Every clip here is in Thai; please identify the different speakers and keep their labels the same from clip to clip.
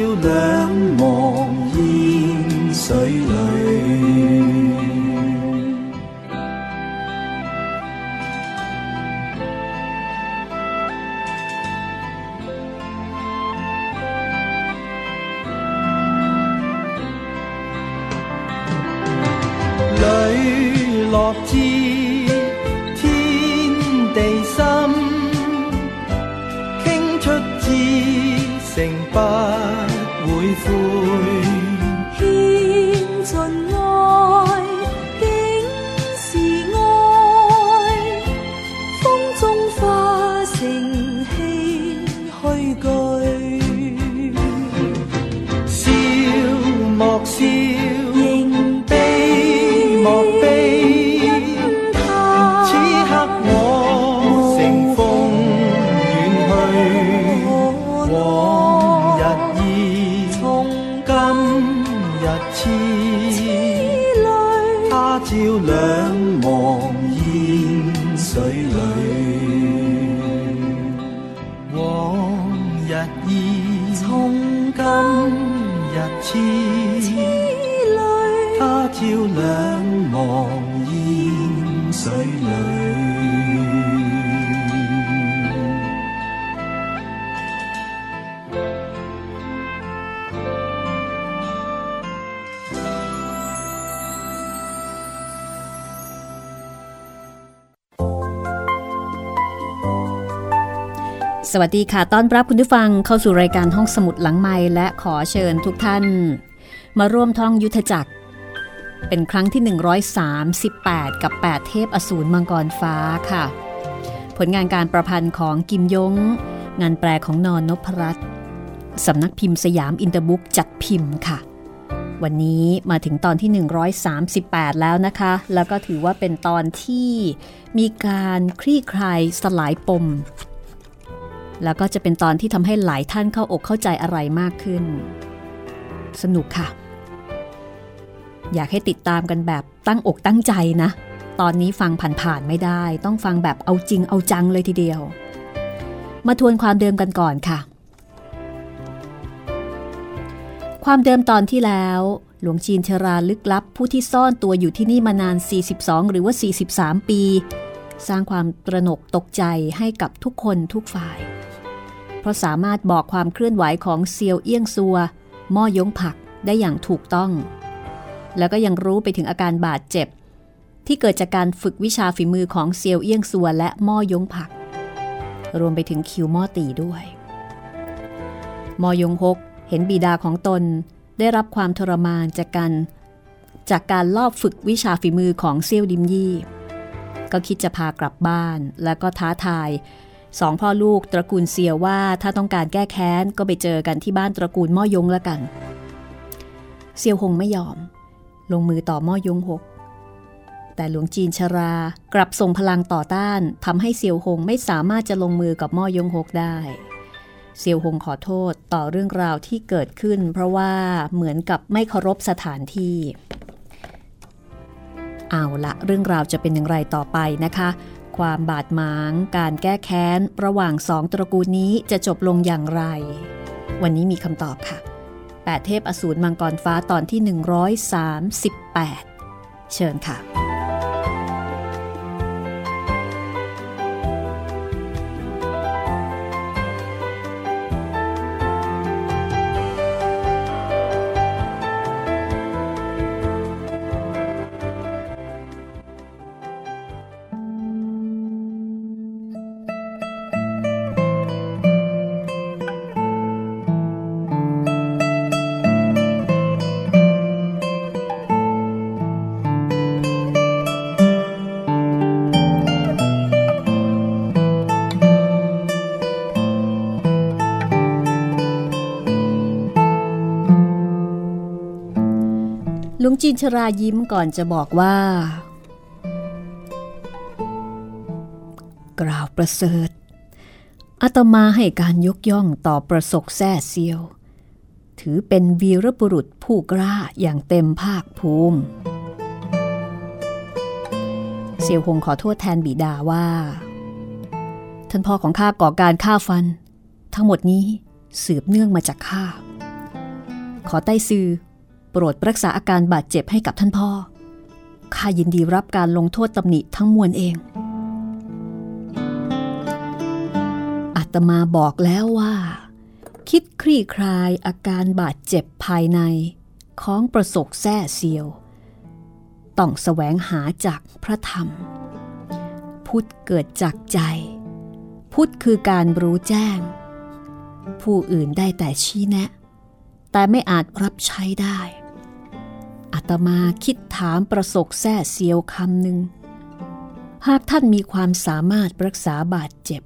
Speaker 1: 要两忘烟水里。
Speaker 2: สวัสดีค่ะ ต้อนรับคุณผู้ฟังเข้าสู่รายการห้องสมุดหลังไม้และขอเชิญทุกท่าน มาร่วมท่องยุทธจักร เป็นครั้งที่ 138 กับ 8 เทพอสูรมังกรฟ้าค่ะ ผลงานการประพันธ์ของกิมยง งานแปลของนอนนพรัตน์สำนักพิมพ์สยามอินเตอร์บุ๊กจัดพิมพ์ค่ะ วันนี้มาถึงตอนที่ 138 แล้วนะคะ แล้วก็ถือว่าเป็นตอนที่มีการคลี่คลายสลายปม แล้วก็จะเป็นตอนที่ทำให้หลายท่านเข้าอกเข้าใจอะไรมากขึ้น สนุกค่ะ อยากให้ติดตามกันแบบตั้งอกตั้งใจนะ ตอนนี้ฟังผ่านๆไม่ได้ ต้องฟังแบบเอาจริงเอาจังเลยทีเดียว มาทวนความเดิมกันก่อนค่ะ ความเดิมตอนที่แล้วหลวงจีนเชราลึกลับผู้ที่ซ่อนตัวอยู่ที่นี่มานาน 42 หรือว่า 43 ปี สร้างความตระหนกตกใจให้กับทุกคนทุกฝ่าย เพราะสามารถบอกความเคลื่อนไหวของเซียวเอี้ยงซัวหม้อยงผักได้อย่างถูกต้อง แล้วก็ยังรู้ไปถึงอาการบาดเจ็บ ที่เกิดจากการฝึกวิชาฝีมือของเซียวเอี้ยงซัวและหม้อยงผัก รวมไปถึงคิวหม้อตีด้วยมอยงฮกเห็นบิดาของตนได้รับความทรมานจากการจากการลอบฝึกวิชาฝีมือของเซียวดิมยี่ ก็คิดจะพากลับบ้าน แล้วก็ท้าทาย สองพ่อลูกตระกูลเซียวว่าถ้าต้องการแก้แค้นก็ไปเจอกันที่บ้านตระกูลม่อยงล้วกัน เซียวหงไม่ยอม ลงมือต่อม่อยงหก แต่หลวงจีนชรากลับส่งพลังต่อต้านทำให้เซียวหงไม่สามารถจะลงมือกับม่อยงหกได้เซียวหงขอโทษต่อเรื่องราวที่เกิดขึ้น เพราะว่าเหมือนกับไม่เคารพสถานที่ เอาละเรื่องราวจะเป็นอย่างไรต่อไปนะคะ ความบาดหมางการแก้แค้น ระหว่างสองตระกูลนี้จะจบลงอย่างไร วันนี้มีคำตอบค่ะแปดเทพอสูรมังกรฟ้าตอนที่ 138 เชิญค่ะ จีนชรายิ้มก่อนจะบอกว่า กล่าวประเสริฐอาตมาให้การยกย่องต่อประสกแซ่เซียว ถือเป็นวีรบุรุษผู้กล้าอย่างเต็มภาคภูมิ เซียวหงขอโทษแทนบิดาว่า ท่านพ่อของข้าก่อการฆ่าฟัน ทั้งหมดนี้สืบเนื่องมาจากข้า ขอใต้ซือ โปรดรักษาอาการบาดเจ็บให้กับท่านพ่อ ข้ายินดีรับการลงโทษตำหนิทั้งมวลเอง อาตมาบอกแล้วว่า คิดคลี่คลายอาการบาดเจ็บภายในของประสกแซ่เซียว ต้องแสวงหาจากพระธรรม พุทธเกิดจากใจ พุทธคือการรู้แจ้ง ผู้อื่นได้แต่ชี้แนะ แต่ไม่อาจรับใช้ได้ อาตมาคิดถามประสกแท้เสียวคำหนึ่ง หากท่านมีความสามารถรักษาบาดเจ็บ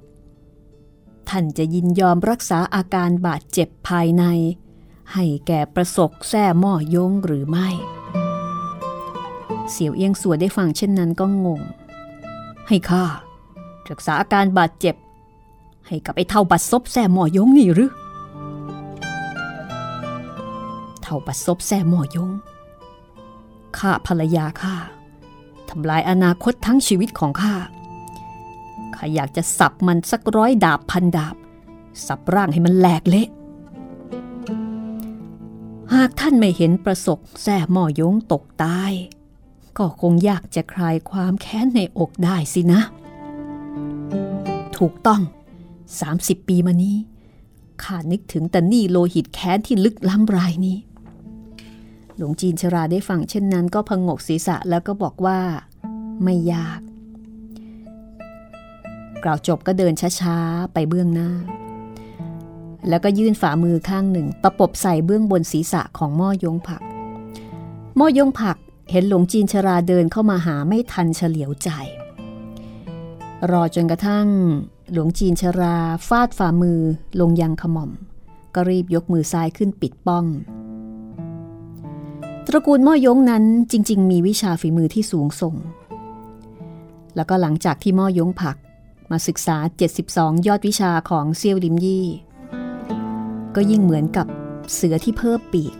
Speaker 2: ท่านจะยินยอมรักษาอาการบาดเจ็บภายใน ให้แก่ประสกแท้หม้อยงหรือไม่ เสียวเอียงสัวได้ฟังเช่นนั้นก็งง ให้ข้ารักษาอาการบาดเจ็บ ให้กับไอ้เท่าบัดซบแท้หม้อยงนี่หรือ เท่าบัดซบแท้หม้อยง ฆ่าภรรยาข้าทำลายอนาคตทั้งชีวิตของข้าข้าอยากจะสับมันสักร้อยดาบพันดาบ สับร่างให้มันแหลกเละหากท่านไม่เห็นประสบแส่หมอยงตกตาย ก็คงยากจะคลายความแค้นในอกได้สินะ ถูกต้อง 30 ปีมานี้ข้านึกถึงแต่นี่โลหิตแค้นที่ลึกล้ำรายนี้ หลวงจีนชราได้ฟังเช่นนั้น ก็พงกศีรษะแล้วก็บอกว่า ไม่ยาก กล่าวจบก็เดินช้าๆ ไปเบื้องหน้า แล้วก็ยื่นฝ่ามือข้างหนึ่งตะปบใส่เบื้องบนศีรษะของหม้อยงผัก หม้อยงผักเห็นหลวงจีนชราเดินเข้ามาหาไม่ทันเฉลียวใจ รอจนกระทั่ง หลวงจีนชราฟาดฝ่ามือลงยังขม่อม ก็รีบยกมือซ้ายขึ้นปิดป้อง ตระกูลม่อยงนั้นจริง ๆ มีวิชาฝีมือที่สูงส่ง แล้วก็หลังจากที่ม่อยงผักมาศึกษา 72 ยอดวิชาของเซียวลิมยี่ ก็ยิ่งเหมือนกับเสือที่เพิ่มปีก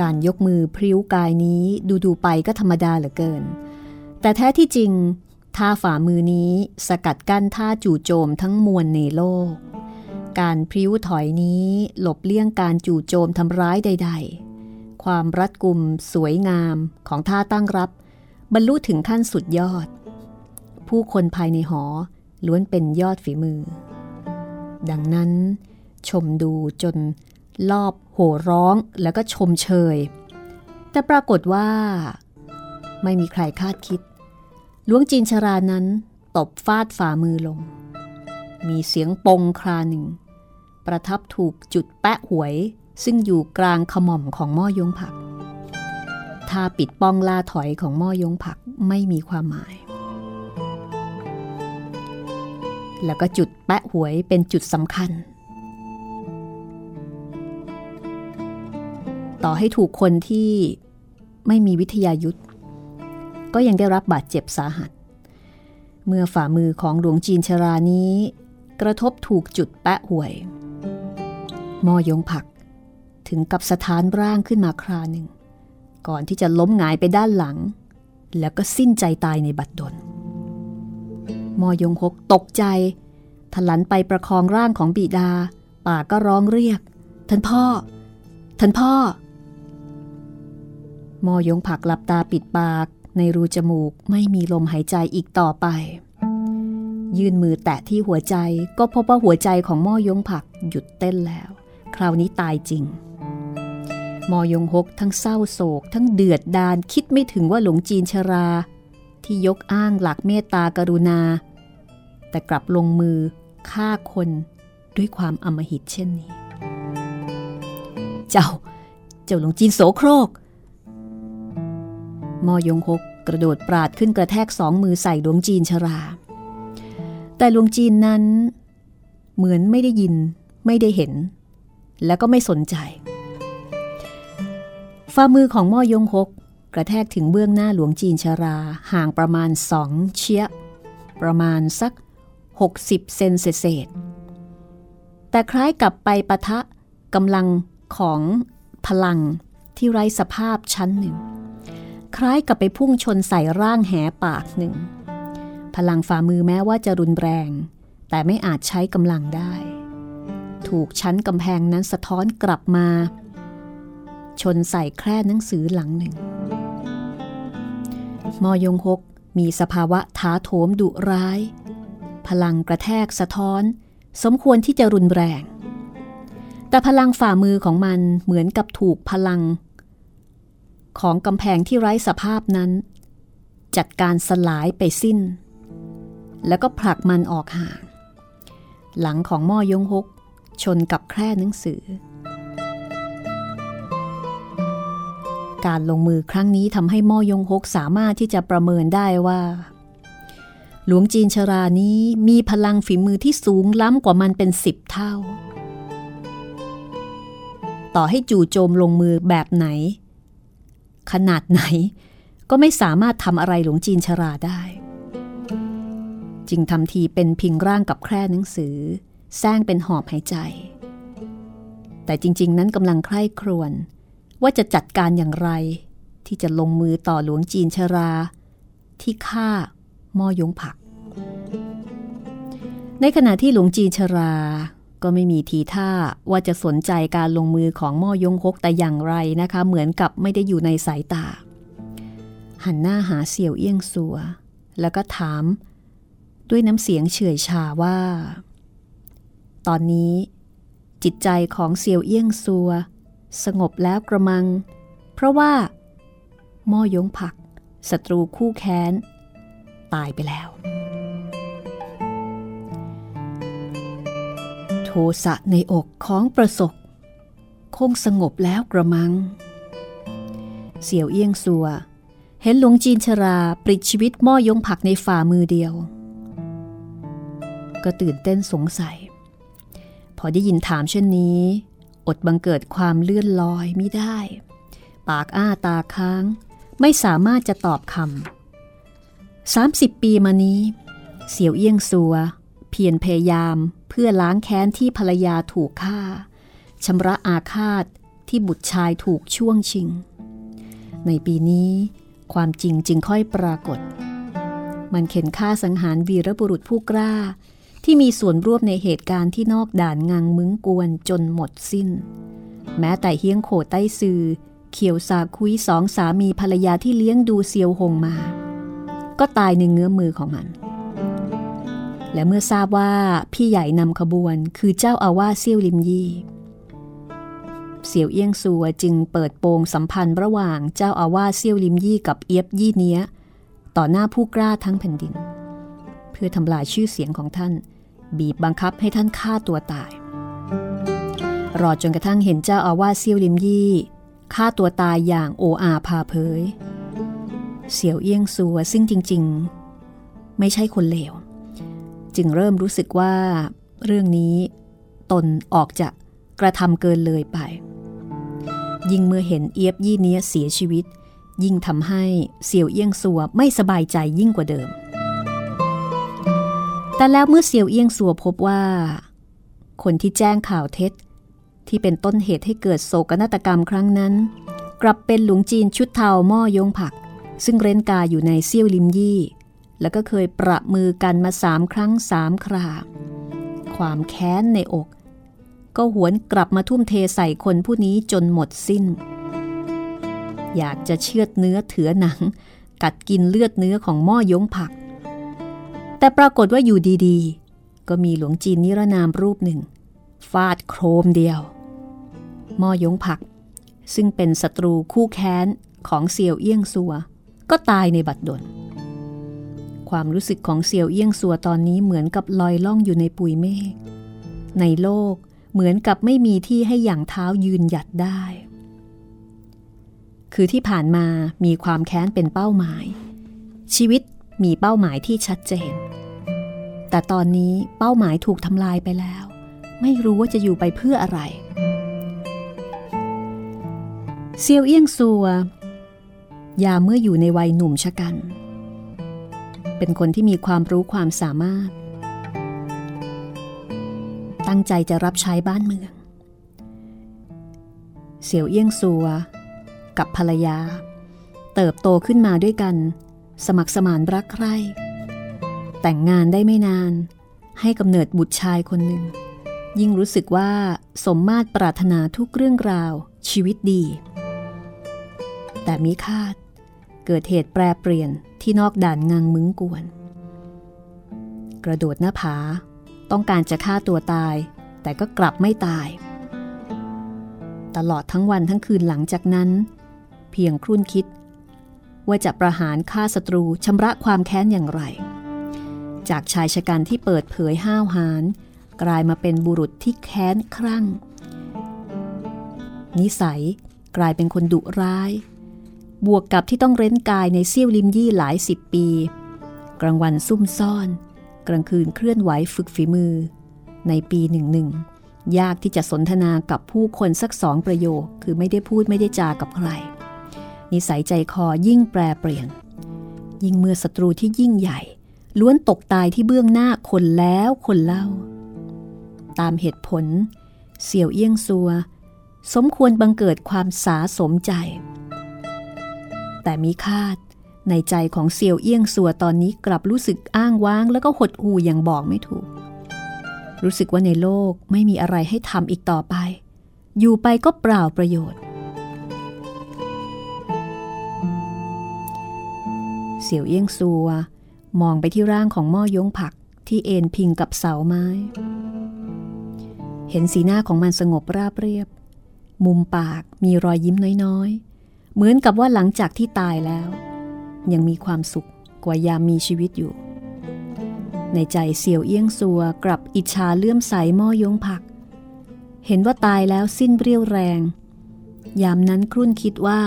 Speaker 2: การยกมือพริ้วกายนี้ดูดูไปก็ธรรมดาเหลือเกิน แต่แท้ที่จริงท่าฝ่ามือนี้สกัดกั้นท่าจู่โจมทั้งมวลในโลก การพริ้วถอยนี้ หลบเลี่ยงการจู่โจมทำร้ายใด ๆ ความรัดกุมสวยงามของท่าตั้งรับ บรรลุถึงขั้นสุดยอด ผู้คนภายในหอล้วนเป็นยอดฝีมือ ดังนั้น ชมดูจนลอบโห่ร้องแล้วก็ชมเชย แต่ปรากฏว่า ไม่มีใครคาดคิดหลวงจีนชรานั้นตบฟาดฝ่ามือลง มีเสียงปงคราหนึ่ง ประทับถูกจุดแปะหวย ซึ่งอยู่กลางขม่อมของหม้อยงผัก ถ้าปิดป้องลาถอยของหม้อยงผักไม่มีความหมาย แล้วก็จุดแปะหวยเป็นจุดสำคัญ ต่อให้ถูกคนที่ไม่มีวิทยายุทธก็ยังได้รับบาดเจ็บสาหัส เมื่อฝ่ามือของหลวงจีนชรานี้ กระทบถูกจุดแปะห่วย มอยงผัก ถึงกับสถานร่างขึ้นมาคราหนึ่ง ก่อนที่จะล้มหงายไปด้านหลัง แล้วก็สิ้นใจตายในบัดดลมอยงหกตกใจทลันไปประคองร่างของบิดา ป่าก็ร้องเรียก ท่านพ่อ ท่านพ่อ มอยงผักหลับตาปิดปากในรูจมูกไม่มีลมหายใจอีกต่อไป ยื่นมือแตะที่หัวใจก็พบว่าหัวใจของมอยงผักหยุดเต้นแล้ว คราวนี้ตายจริง มอยงหกทั้งเศร้าโศก ทั้งเดือดดานคิดไม่ถึงว่าหลวงจีนชรา ที่ยกอ้างหลักเมตตากรุณา แต่กลับลงมือฆ่าคนด้วยความอมหิตเช่นนี้ เจ้า เจ้าหลวงจีนโสโครก มอยงหกกระโดดปราดขึ้นกระแทกสองมือใส่หลวงจีนชรา แต่หลวงจีนนั้น เหมือนไม่ได้ยินไม่ได้เห็น แล้วก็ไม่สนใจ ฝ่ามือของม่อยงหกกระแทกถึงเบื้องหน้าหลวงจีนชราห่างประมาณสองเชียประมาณสัก 60 เซนเศษ แต่คล้ายกับไปปะทะกำลังของพลังที่ไร้สภาพชั้นหนึ่ง คล้ายกับไปพุ่งชนใส่ร่างแหปากหนึ่ง พลังฝ่ามือแม้ว่าจะรุนแรง แต่ไม่อาจใช้กำลังได้ ถูกชั้นกำแพงนั้นสะท้อนกลับมา ชนใส่แคร่หนังสือหลังหนึ่ง มอยงหกมีสภาวะท้าโถมดุร้าย พลังกระแทกสะท้อน สมควรที่จะรุนแรง แต่พลังฝ่ามือของมันเหมือนกับถูกพลัง ของกำแพงที่ไร้สภาพนั้น จัดการสลายไปสิ้น แล้วก็ผลักมันออกห่างหลังของม่อยงหก ชนกับแคร่หนังสือ การลงมือครั้งนี้ทำให้ม่อยงหกสามารถที่จะประเมินได้ว่า หลวงจีนชรานี้มีพลังฝีมือที่สูงล้ำกว่ามันเป็นสิบเท่า ต่อให้จู่โจมลงมือแบบไหน ขนาดไหน ก็ไม่สามารถทำอะไรหลวงจีนชราได้ จึงทำทีเป็นพิงร่างกับแคร่หนังสือ แซงเป็นหอบหายใจ แต่จริง ๆ นั้นกำลังใคร่ครวญว่าจะจัดการอย่างไร ที่จะลงมือต่อหลวงจีนชรา ที่ฆ่าม่อยงผัก ในขณะที่หลวงจีนชราก็ไม่มีทีท่าว่าจะสนใจการลงมือของม่อยงฮกแต่อย่างไรนะคะ เหมือนกับไม่ได้อยู่ในสายตา หันหน้าหาเสี่ยวเอี้ยงสัว แล้วก็ถาม ด้วยน้ำเสียงเฉื่อยชาว่า ตอนนี้ จิตใจของเสี่ยวเอี้ยงสัว สงบแล้วกระมัง เพราะว่าม่อยงผักศัตรูคู่แค้น ตายไปแล้ว โทสะในอกของประสบคงสงบแล้วกระมัง เสี่ยวเอี้ยงสัว เห็นหลวงจีนชราปลิดชีวิตม่อยงผักในฝ่ามือเดียว ก็ตื่นเต้นสงสัย พอได้ยินถามเช่นนี้ อดบังเกิดความเลื่อนลอยไม่ได้ ปากอ้าตาค้าง ไม่สามารถจะตอบคำสามสิบปีมานี้ เสี่ยวเอี้ยงสัว เพียรพยายามเพื่อล้างแค้นที่ภรรยาถูกฆ่าชำระอาฆาตที่บุตรชายถูกช่วงชิง ในปีนี้ความจริงจึงค่อยปรากฏ มันเข็นฆ่าสังหารวีรบุรุษผู้กล้า ที่มีส่วนร่วมในเหตุการณ์ที่นอกด่านงังมึงกวนจนหมดสิ้น แม้แต่เฮียงโขใต้ซือเขียวสาคุยสองสามีภรรยาที่เลี้ยงดูเซียวหงมา ก็ตายในเงื้อมือของมัน และเมื่อทราบว่าพี่ใหญ่นำขบวนคือเจ้าอาวาสเซียวลิมยี่เสี่ยวเอี้ยงซัวจึงเปิดโปงสัมพันธ์ระหว่างเจ้าอาวาสเซี่ยวลิมยี่กับเอียบยี่เนี้ย ต่อหน้าผู้กล้าทั้งแผ่นดิน เพื่อทำลายชื่อเสียงของท่าน บีบบังคับให้ท่านฆ่าตัวตาย รอจนกระทั่งเห็นเจ้าอาวาสเซี่ยวลิมยี่ฆ่าตัวตายอย่างโออาพาเผยเสี่ยวเอี้ยงซัวซึ่งจริง ๆ ไม่ใช่คนเลว จึงเริ่มรู้สึกว่า เรื่องนี้ตนออกจะกระทำเกินเลยไป ยิ่งเมื่อเห็นเอียบยี่เนี้ยเสียชีวิต ยิ่งทำให้เสี่ยวเอี้ยงสัวไม่สบายใจยิ่งกว่าเดิม แต่แล้วเมื่อเสี่ยวเอี้ยงสัวพบว่า คนที่แจ้งข่าวเท็จ ที่เป็นต้นเหตุให้เกิดโศกนาฏกรรมครั้งนั้น กลับเป็นหลวงจีนชุดเทาหม้อยงผัก ซึ่งเร้นกาอยู่ในเซี่ยวลิมยี่ แล้วก็เคยประมือกันมาสามครั้งสามครา ความแค้นในอก ก็หวนกลับมาทุ่มเทใส่คนผู้นี้จนหมดสิ้น อยากจะเชือดเนื้อเถือหนัง กัดกินเลือดเนื้อของหม้อยงผัก แต่ปรากฏว่าอยู่ดีๆ ก็มีหลวงจีนนิรนามรูปหนึ่ง ฟาดโครมเดียวหม้อยงผัก ซึ่งเป็นศัตรูคู่แค้นของเซียวเอี้ยงซัว ก็ตายในบัดดล ความรู้สึกของเซียวเอี้ยงซัวตอนนี้เหมือนกับลอยล่องอยู่ในปุยเมฆในโลกเหมือนกับไม่มีที่ให้อย่างเท้ายืนหยัดได้ คือที่ผ่านมามีความแค้นเป็นเป้าหมาย ชีวิตมีเป้าหมายที่ชัดเจน แต่ตอนนี้เป้าหมายถูกทำลายไปแล้ว ไม่รู้ว่าจะอยู่ไปเพื่ออะไร เซียวเอี้ยงซัวยาเมื่ออยู่ในวัยหนุ่มชะกัน เป็นคนที่มีความรู้ความสามารถ ตั้งใจจะรับใช้บ้านเมือง เสี่ยวเอี้ยงซัว กับภรรยา เติบโตขึ้นมาด้วยกัน สมัครสมานรักใคร่ แต่งงานได้ไม่นาน ให้กำเนิดบุตรชายคนหนึ่ง ยิ่งรู้สึกว่าสมมาตรปรารถนาทุกเรื่องราวชีวิตดี แต่มิคาดเกิดเหตุแปรเปลี่ยนที่นอกด่านงังมึงกวน กระโดดหน้าผาต้องการจะฆ่าตัวตาย แต่ก็กลับไม่ตาย ตลอดทั้งวันทั้งคืนหลังจากนั้น เพียงครุ่นคิด ว่าจะประหารฆ่าศัตรูชำระความแค้นอย่างไร จากชายชะกันที่เปิดเผยห้าวหาญกลายมาเป็นบุรุษที่แค้นครั่ง นิสัยกลายเป็นคนดุร้าย บวกกับที่ต้องเร้นกายในเซี่ยวลิมยี่หลายสิบปี กลางวันซุ่มซ่อน กลางคืนเคลื่อนไหวฝึกฝีมือ ในปีหนึ่งหนึ่งยากที่จะสนทนากับผู้คนสักสองประโยค คือไม่ได้พูดไม่ได้จากับใคร นิสัยใจคอยิ่งแปรเปลี่ยน ยิ่งเมื่อศัตรูที่ยิ่งใหญ่ ล้วนตกตายที่เบื้องหน้าคนแล้วคนเล่า ตามเหตุผล เสี่ยวเอี้ยงซัว สมควรบังเกิดความสาสมใจ แต่มีคาดในใจของเสี่ยวเอี้ยงซัวตอนนี้กลับรู้สึกอ้างว้าง แล้วก็หดหู่อย่างบอกไม่ถูก รู้สึกว่าในโลกไม่มีอะไรให้ทำอีกต่อไป อยู่ไปก็เปล่าประโยชน์ เสี่ยวเอี้ยงซัว มองไปที่ร่างของหม้อยงผักที่เอ็นพิงกับเสาไม้ เห็นสีหน้าของมันสงบราบเรียบ มุมปากมีรอยยิ้มน้อยๆ เหมือนกับว่าหลังจากที่ตายแล้ว ยังมีความสุขกว่ายามมีชีวิตอยู่ ในใจเสี่ยวเอี้ยงซัวกลับอิจฉาเลื่อมใสหม้อยงผัก เห็นว่าตายแล้วสิ้นเรี่ยวแรง ยามนั้นครุ่นคิดว่า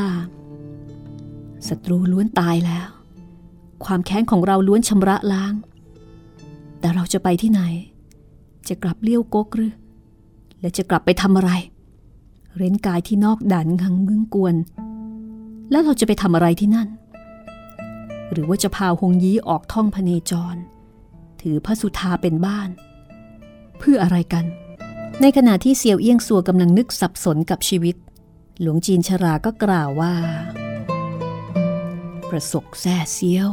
Speaker 2: ศัตรูล้วนตายแล้ว ความแค้นของเราล้วนชำระล้าง แต่เราจะไปที่ไหน จะกลับเลี้ยวกกหรือ และจะกลับไปทำอะไร เร้นกายที่นอกด่านงังมึงกวน แล้วเราจะไปทำอะไรที่นั่น หรือว่าจะพาหงยี้ออกท่องพเนจร ถือพระสุธาเป็นบ้าน เพื่ออะไรกัน ในขณะที่เซียวเอี้ยงซัวกำลังนึกสับสนกับชีวิต หลวงจีนชราก็กล่าวว่า ประสกแซ่เซียว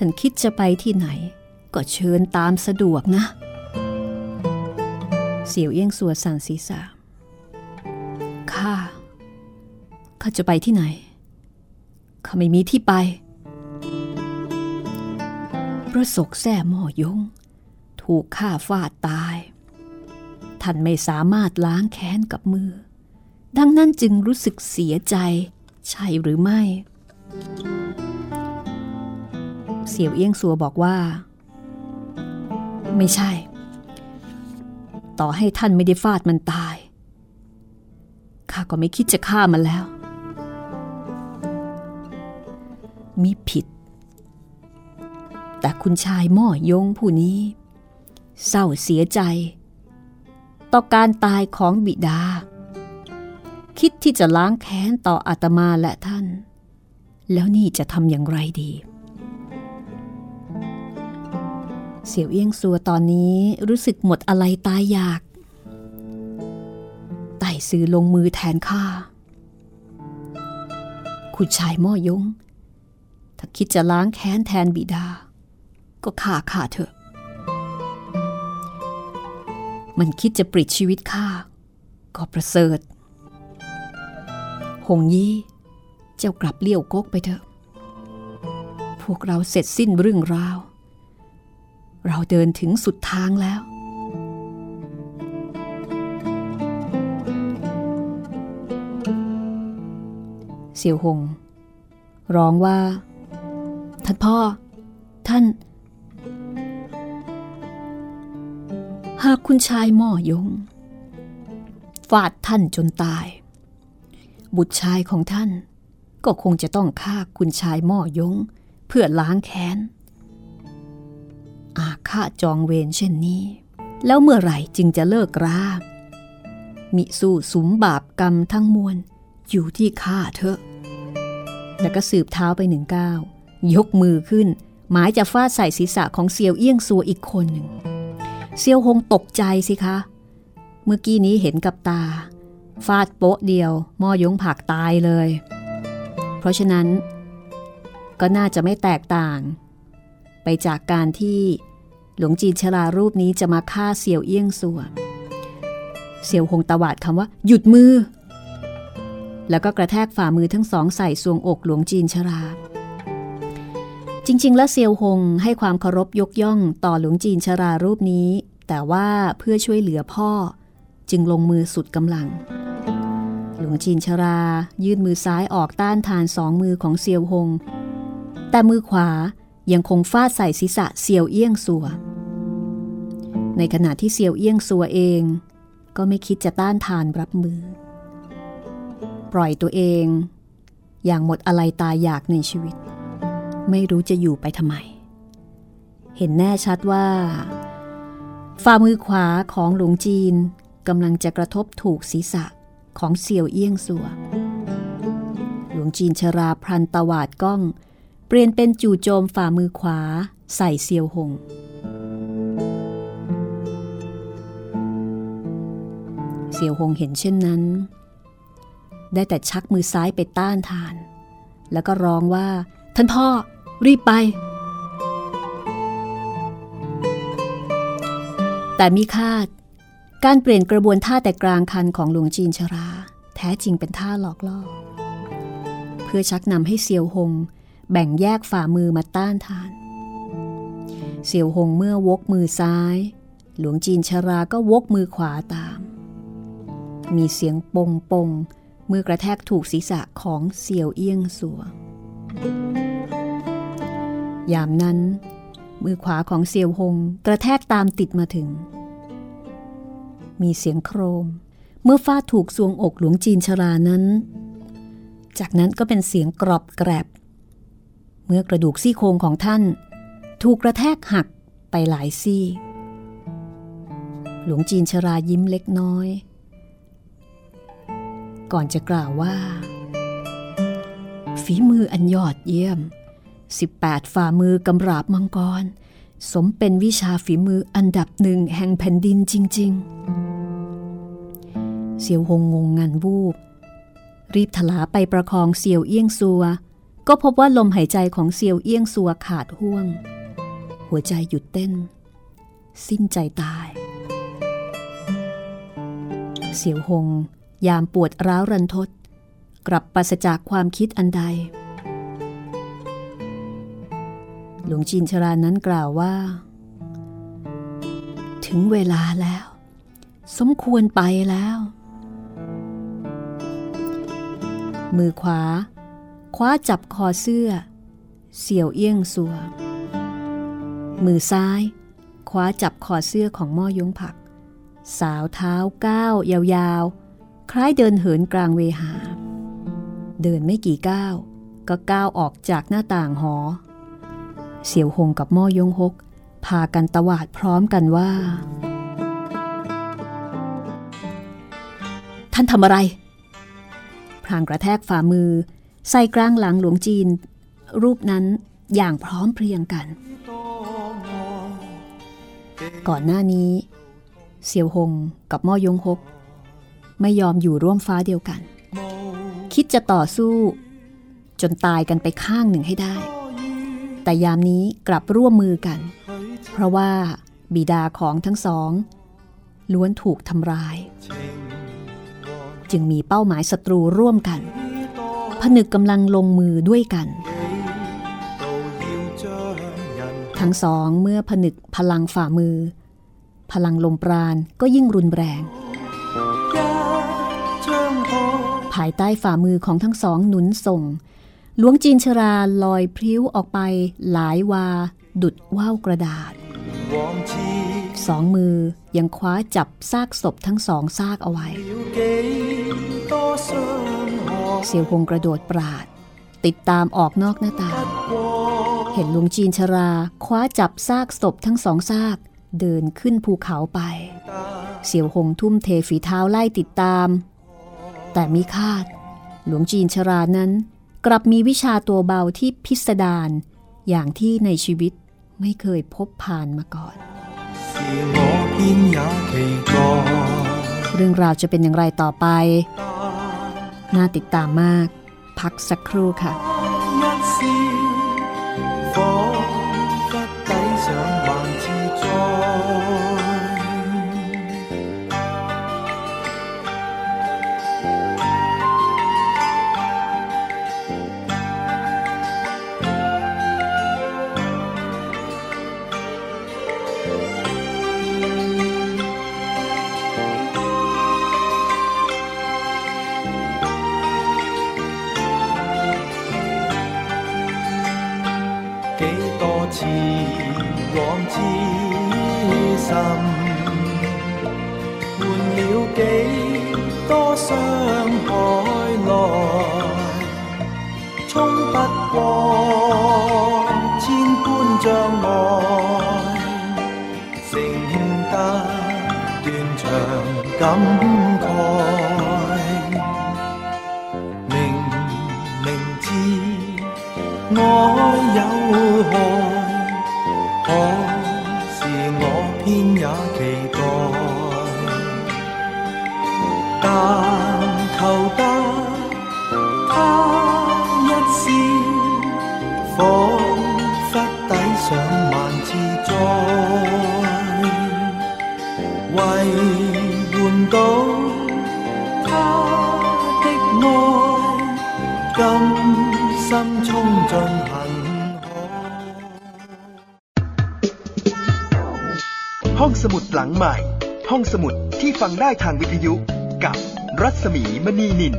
Speaker 2: ท่านคิดจะไปที่ไหน ก็เชิญตามสะดวกนะ เสี่ยวเอี้ยงสัวสั่นศีรษะข้าข้าจะไปที่ไหนข้าไม่มีที่ไปประสกแซ่หม้อยง ถูกฆ่าฟาดตาย ท่านไม่สามารถล้างแค้นกับมือ ดังนั้นจึงรู้สึกเสียใจ ใช่หรือไม่ เสี่ยวเอี้ยงสัวบอกว่า ไม่ใช่ ต่อให้ท่านไม่ได้ฟาดมันตายข้าก็ไม่คิดจะฆ่ามันแล้วมีผิด แต่คุณชายหม้อยงผู้นี้ เศร้าเสียใจ ต่อการตายของบิดา คิดที่จะล้างแค้นต่ออาตมาและท่าน แล้วนี่จะทำอย่างไรดี เสี่ยวเอี้ยงซัวตอนนี้รู้สึกหมดอะไรตายอยาก ไต่ซื้อลงมือแทนข้าคุณชายม่อยง ถ้าคิดจะล้างแค้นแทนบิดา ก็ฆ่าข้าเถอะ มันคิดจะปลิดชีวิตข้า ก็ประเสริฐ หงยี่ เจ้ากลับเลี้ยวกกไปเถอะ พวกเราเสร็จสิ้นเรื่องราว เราเดินถึงสุดทางแล้ว เสี่ยวหง ร้องว่า ท่านพ่อ ท่าน หากคุณชายหม่อยง ฟาดท่านจนตาย บุตรชายของท่าน ก็คงจะต้องฆ่าคุณชายหม่อยง เพื่อล้างแค้น อาฆาตจองเวรเช่นนี้ แล้วเมื่อไหร่จึงจะเลิกรามิสู้สุมบาปกรรมทั้งมวล อยู่ที่ข้าเถอะ แล้วก็สืบเท้าไปหนึ่งก้าวยกมือขึ้น หมายจะฟาดใส่ศีรษะของเซียวเอี้ยงซัวอีกคนหนึ่ง เซียวหงตกใจสิคะ เมื่อกี้นี้เห็นกับตา ฟาดโป๊ะเดียวมอยงผักตายเลย เพราะฉะนั้น ก็น่าจะไม่แตกต่าง ไปจากการที่ หลวงจีนชรารูปนี้จะมาฆ่าเซียวเอี้ยงสัวเซียวหงตวาดคำว่า หยุดมือ แล้วก็กระแทกฝ่ามือทั้งสองใส่สวงอกหลวงจีนชรา จริง ๆ แล้วเซียวหงให้ความเคารพยกย่องต่อหลวงจีนชรารูปนี้ แต่ว่าเพื่อช่วยเหลือพ่อ จึงลงมือสุดกำลัง หลวงจีนชรา ยื่นมือซ้ายออกต้านทานสองมือของเซียวหง แต่มือขวายังคงฟาดใส่ศีรษะเซียวเอี้ยงสัว ในขณะที่เซียวเอี้ยงสัวเอง ก็ไม่คิดจะต้านทานรับมือ ปล่อยตัวเอง อย่างหมดอะไรตายอยากในชีวิต ไม่รู้จะอยู่ไปทำไม เห็นแน่ชัดว่า ฝ่ามือขวาของหลวงจีนกำลังจะกระทบถูกศีรษะของเซียวเอี้ยงสัว หลวงจีนชราพลันตวาดก้อง เปลี่ยนเป็นจู่โจมฝ่ามือขวาใส่เซียวหง เซียวหงเห็นเช่นนั้น ได้แต่ชักมือซ้ายไปต้านทาน แล้วก็ร้องว่า ท่านพ่อ รีบไป แต่มีคาด การเปลี่ยนกระบวนท่าแต่กลางคันของหลวงจีนชรา แท้จริงเป็นท่าหลอกล่อ เพื่อชักนำให้เซียวหง แบ่งแยกฝ่ามือมาต้านทาน เซียวหงเมื่อวกมือซ้าย หลวงจีนชราก็วกมือขวาตาม มีเสียงปงปงเมื่อกระแทกถูกศีรษะของเซียวเอี้ยงสัวยามนั้น มือขวาของเซียวหงกระแทกตามติดมาถึง มีเสียงโครม เมื่อฟาดถูกสวงอกหลวงจีนชรานั้น จากนั้นก็เป็นเสียงกรอบแกรบ เมื่อกระดูกซี่โครงของท่าน ถูกกระแทกหักไปหลายซี่ หลวงจีนชรายิ้มเล็กน้อย ก่อนจะกล่าวว่า ฝีมืออันยอดเยี่ยม 18 ฝ่ามือกำราบมังกร สมเป็นวิชาฝีมืออันดับหนึ่งแห่งแผ่นดินจริง ๆ เสียวหงงงงันวูบ รีบถลาไปประคองเซียวเอี้ยงซัว ก็พบว่าลมหายใจของเซียวเอี้ยงซัวขาดห่วง หัวใจหยุดเต้น สิ้นใจตาย เสียวหง ยามปวดร้าวรันทด กลับปราศจากความคิดอันใด หลวงจีนชรานั้นกล่าวว่า ถึงเวลาแล้ว สมควรไปแล้ว มือขวา คว้าจับคอเสื้อ เสี่ยวเอี้ยงสัว มือซ้าย คว้าจับคอเสื้อของม่อยงผัก สาวเท้าก้าวยาวๆ คล้ายเดินเหินกลางเวหา เดินไม่กี่ก้าวก็ก้าวออกจากหน้าต่างหอ เสี่ยวหงกับม่อยงฮก พากันตวาดพร้อมกันว่า ท่านทำอะไร พรางกระแทกฝ่ามือ ใส่กลางหลังหลวงจีน รูปนั้นอย่างพร้อมเพรียงกัน ก่อนหน้านี้ เสี่ยวหงกับม่อยงฮก ไม่ยอมอยู่ร่วมฟ้าเดียวกัน คิดจะต่อสู้ จนตายกันไปข้างหนึ่งให้ได้ แต่ยามนี้กลับร่วมมือกัน เพราะว่าบิดาของทั้งสอง ล้วนถูกทำร้าย จึงมีเป้าหมายศัตรูร่วมกัน ผนึกกำลังลงมือด้วยกัน ทั้งสองเมื่อผนึกพลังฝ่ามือ พลังลมปราณก็ยิ่งรุนแรงายใต้ฝ่ามือของทั้งสองหนุนส่ง หลวงจีนชราลอยพริ้วออกไปหลายวา ดุดว่าวกระดาษ สองมือยังคว้าจับซากศพทั้งสองซากเอาไว้ เสี่ยวหงกระโดดปราด ติดตามออกนอกหน้าต่างเห็นลุงจีนชราคว้าจับซากศพทั้งสองซากเดินขึ้นภูเขาไป เสี่ยวหงทุ่มเทฝีเท้าไล่ติดตาม แต่มิคาด หลวงจีนชรานั้น กลับมีวิชาตัวเบาที่พิสดารอย่างที่ในชีวิตไม่เคยพบผ่านมาก่อน เรื่องราวจะเป็นอย่างไรต่อไป น่าติดตามมาก พักสักครู่ค่ะ
Speaker 1: 几多伤害来，冲不过千般障碍，承得断肠感慨。明明知爱有害，可是我偏也。 ฟังได้ทางวิทยุกับรัศมีมณีนิน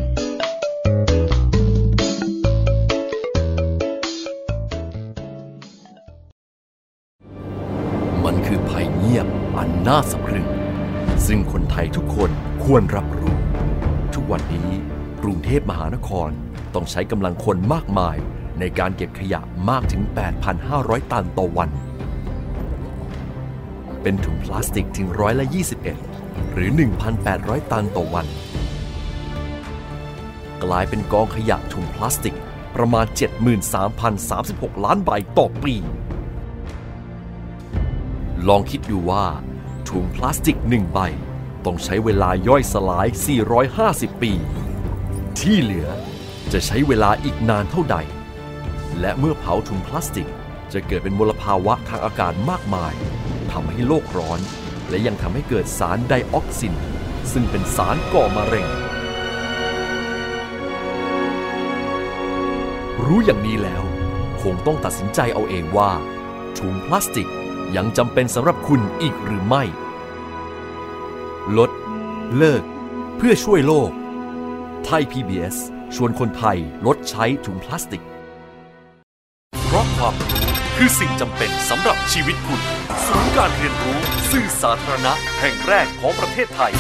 Speaker 3: มันคือภัยเงียบอันน่าสะพรึง ซึ่งคนไทยทุกคนควรรับรู้ ทุกวันนี้กรุงเทพมหานครต้องใช้กำลังคนมากมายในการเก็บขยะมากถึง 8,500 ตันต่อวัน เป็นถุงพลาสติกถึงร้อยละ 21 หรือ 1,800 ตันต่อวัน กลายเป็นกองขยะถุงพลาสติกประมาณ 73,036 ล้านใบต่อปี ลองคิดดูว่า ถุงพลาสติกหนึ่งใบ ต้องใช้เวลาย่อยสลาย 450 ปี ที่เหลือจะใช้เวลาอีกนานเท่าใด และเมื่อเผาถุงพลาสติกจะเกิดเป็นมลภาวะทางอากาศมากมายทำให้โลกร้อน และยังทำให้เกิดสารไดออกซิน ซึ่งเป็นสารก่อมะเร็ง รู้อย่างนี้แล้ว คงต้องตัดสินใจเอาเองว่าถุงพลาสติกยังจำเป็นสำหรับคุณอีกหรือไม่ ลด เลิก เพื่อช่วยโลก ไทย PBS ชวนคนไทยลดใช้ถุงพลาสติก เพราะความรู้คือสิ่งจำเป็นสำหรับชีวิตคุณ ศูนย์การเรียนรู้สื่อสาธารณะแห่งแรกของประเทศไทย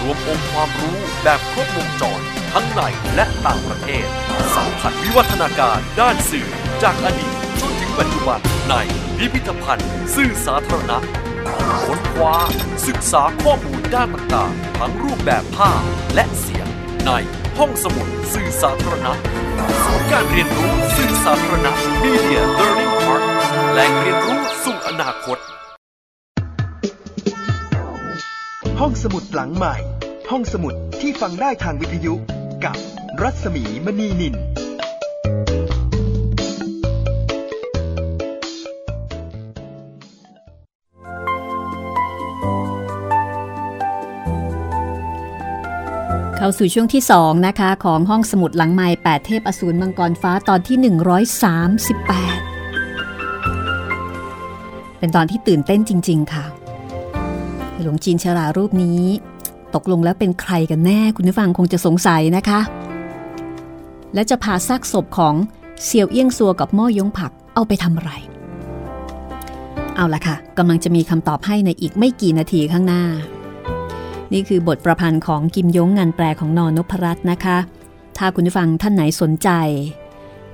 Speaker 3: รวมองค์ความรู้แบบครบวงจร ทั้งในและต่างประเทศ สัมผัสวิวัฒนาการด้านสื่อจากอดีตจนถึงปัจจุบันในพิพิธภัณฑ์ สื่อสาธารณะค้นคว้าศึกษาข้อมูลด้านต่างๆ ทั้งรูปแบบภาพและเสียง ในหห้องสมุดสื่อสาธารณะศูนย์การเรียนรู้สื่อสาธารณะ Media Learning Park แหล่งเรียนรู้สู่อนาคต
Speaker 1: ห้องสมุดหลังใหม่ ห้องสมุดที่ฟังได้ทางวิทยุกับรัศมีมณีนิน
Speaker 2: เข้าสู่ช่วงที่ 2 นะคะ ของห้องสมุดหลังไม้8เทพอสูรมังกรฟ้าตอนที่ 138 เป็นตอนที่ตื่นเต้นจริง ๆ ค่ะ หลวงจีนชรารูปนี้ ตกลงแล้วเป็นใครกันแน่คุณผู้ฟังคงจะสงสัยนะคะ และจะพาซากศพของเซียวเอี้ยงซัวกับหม้อยงผักเอาไปทำอะไร เอาละค่ะกำลังจะมีคำตอบให้ในอีกไม่กี่นาทีข้างหน้า นี่คือบทประพันธ์ของกิมยงงานแปลของน. นพรัตน์นะคะ ถ้าคุณผู้ฟังท่านไหนสนใจ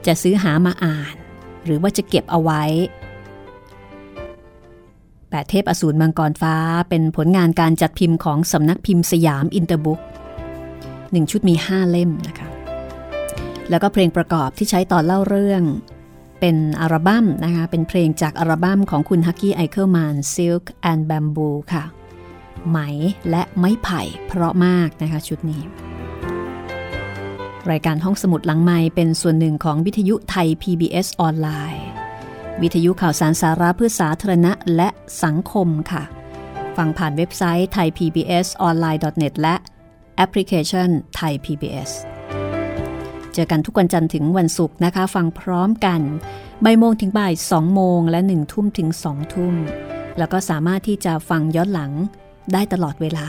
Speaker 2: จะซื้อหามาอ่าน หรือว่าจะเก็บเอาไว้ แปดเทพอสูรมังกรฟ้าเป็นผลงานการจัดพิมพ์ของสำนักพิมพ์สยามอินเตอร์บุ๊กหนึ่งชุดมี 5 เล่มนะคะ แล้วก็เพลงประกอบที่ใช้ตอนเล่าเรื่อง เป็นอัลบั้มนะคะ เป็นเพลงจากอัลบั้มของคุณฮักกี้ไอเคิลมานน์ Silk and Bamboo ค่ะ ไหมและไม้ไผ่เพราะมากนะคะชุดนี้ รายการห้องสมุดหลังไม้เป็นส่วนหนึ่งของวิทยุไทย PBS ออนไลน์ วิทยุข่าวสารสาระเพื่อสาธารณะและสังคมค่ะ ฟังผ่านเว็บไซต์ไทย PBS ออนไลน์ .net และแอปพลิเคชันไทย PBS เจอกันทุกวันจันทร์ถึงวันศุกร์นะคะ ฟังพร้อมกันบ่ายโมงถึงบ่าย2โมงและ1ทุ่มถึง2ทุ่ม แล้วก็สามารถที่จะฟังย้อนหลังได้ตลอดเวลา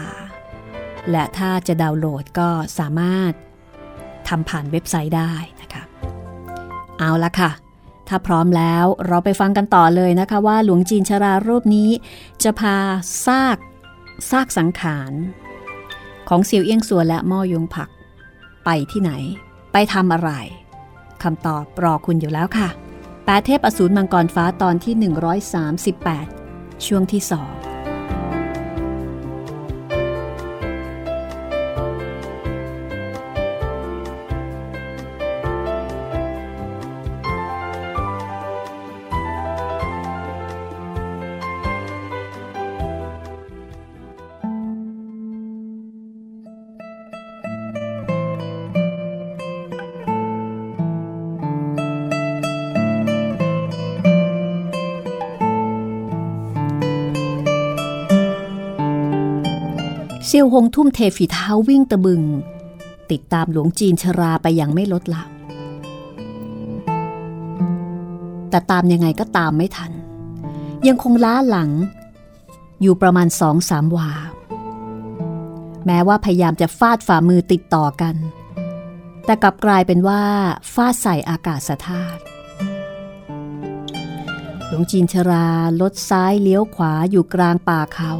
Speaker 2: และถ้าจะดาวน์โหลดก็สามารถทำผ่านเว็บไซต์ได้นะคะ เอาละค่ะ ถ้าพร้อมแล้วเราไปฟังกันต่อเลยนะคะว่าหลวงจีนชรารูปนี้ จะพาซากซากสังขาร ของเซียวเอี้ยงสัวและม่อยงผัก ไปที่ไหน ไปทำอะไรคำตอบรอคุณอยู่แล้วค่ะแปดเทพอสูรมังกรฟ้าตอนที่ 138 ช่วงที่สอง ซียวหงทุ่มเทฝีเท้าวิ่งตะบึง ติดตามหลวงจีนชราไปอย่างไม่ลดละแต่ตามยังไงก็ตามไม่ทัน ยังคงล้าหลัง อยู่ประมาณสองสามวา แม้ว่าพยายามจะฟาดฝ่ามือติดต่อกัน แต่กลับกลายเป็นว่าฟาดใส่อากาศธาตุหลวงจีนชราลดซ้ายเลี้ยวขวาอยู่กลางป่าเขา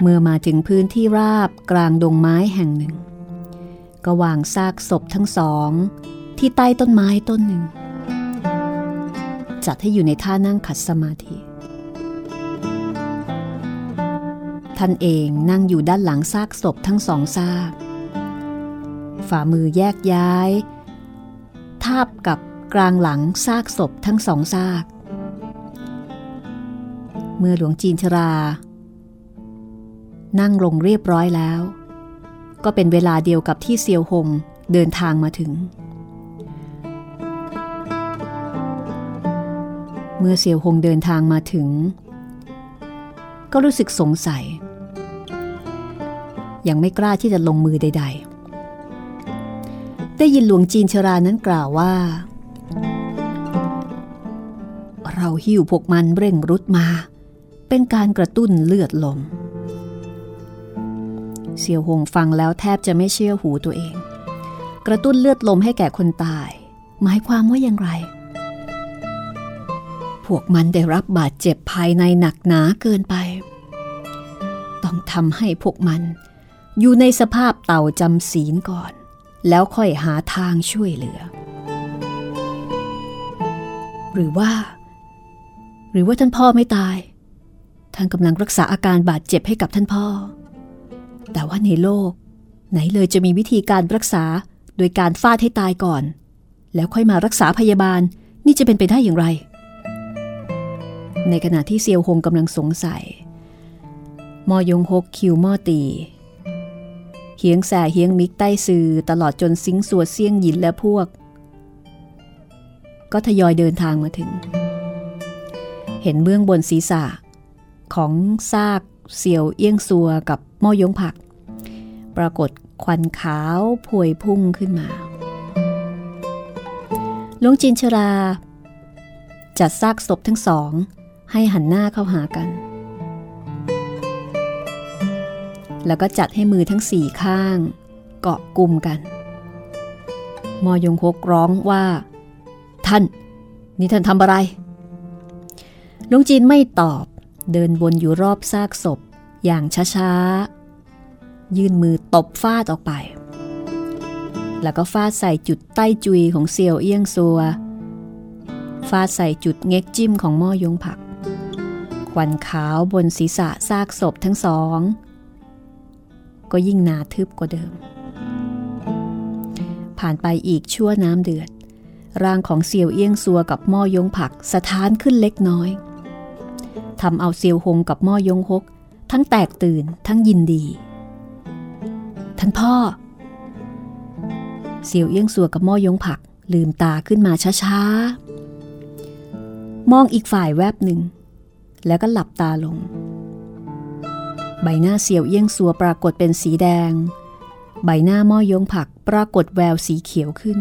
Speaker 2: เมื่อมาถึงพื้นที่ราบกลางดงไม้แห่งหนึ่ง ก็วางซากศพทั้งสอง ที่ใต้ต้นไม้ต้นหนึ่ง จัดให้อยู่ในท่านั่งขัดสมาธิ ท่านเองนั่งอยู่ด้านหลังซากศพทั้งสองซาก ฝ่ามือแยกย้าย ทาบกับกลางหลังซากศพทั้งสองซาก เมื่อหลวงจีนชรา นั่งลงเรียบร้อยแล้ว ก็เป็นเวลาเดียวกับที่เซียวหงเดินทางมาถึง เมื่อเซียวหงเดินทางมาถึง ก็รู้สึกสงสัย ยังไม่กล้าที่จะลงมือใด ๆ ได้ยินหลวงจีนชรานั้นกล่าวว่า เราหิ้วพวกมันเร่งรุดมา เป็นการกระตุ้นเลือดลม เสี่ยวหงฟังแล้วแทบจะไม่เชื่อหูตัวเอง กระตุ้นเลือดลมให้แก่คนตาย หมายความว่าอย่างไร พวกมันได้รับบาดเจ็บภายในหนักหนาเกินไป ต้องทำให้พวกมัน อยู่ในสภาพเต่าจำศีลก่อน แล้วค่อยหาทางช่วยเหลือ หรือว่า หรือว่าท่านพ่อไม่ตายท่านกำลังรักษาอาการบาดเจ็บให้กับท่านพ่อ แต่ว่าในโลก ไหนเลยจะมีวิธีการรักษาโดยการฟาดให้ตายก่อน แล้วค่อยมารักษาพยาบาลนี่จะเป็นไปได้อย่างไร ในขณะที่เซียวหงกำลังสงสัย มอยงฮกคิวมอตีเฮียงแส่เฮียงมิกใต้ซือตลอดจนซิงสัวเซียงหยินและพวก ก็ทยอยเดินทางมาถึง เห็นเบื้องบนศีรษะ ของซาก เสี่ยวเอี้ยงซัวกับหม้อยงผัก ปรากฏควันขาวพวยพุ่งขึ้นมาหลวงจินชรา จัดซากศพทั้งสอง ให้หันหน้าเข้าหากัน แล้วก็จัดให้มือทั้งสี่ข้าง เกาะกลุ่มกันมอยงคกร้องว่า ท่าน นี่ท่านทำอะไรลุงจีนไม่ตอบ เดินวนอยู่รอบซากศพ อย่างช้าๆ ยื่นมือตบฟาดออกไป แล้วก็ฟาดใส่จุดใต้จุยของเซียวเอี้ยงซัว ฟาดใส่จุดเง็กจิ้มของหม้อยงผัก ควันขาวบนศีรษะซากศพทั้งสอง ก็ยิ่งหนาทึบกว่าเดิม ผ่านไปอีกชั่วน้ำเดือดร่างของเซียวเอี้ยงซัวกับหม้อยงผักสะท้านขึ้นเล็กน้อย ทำเอาเซียวหงกับม้อยงฮก ทั้งแตกตื่นทั้งยินดี ท่านพ่อ เซียวเอี้ยงสัวกับม้อยงผักลืมตาขึ้นมาช้าๆ มองอีกฝ่ายแวบหนึ่ง แล้วก็หลับตาลง ใบหน้าเซียวเอี้ยงสัวปรากฏเป็นสีแดง ใบหน้าม้อยงผักปรากฏแววสีเขียวขึ้น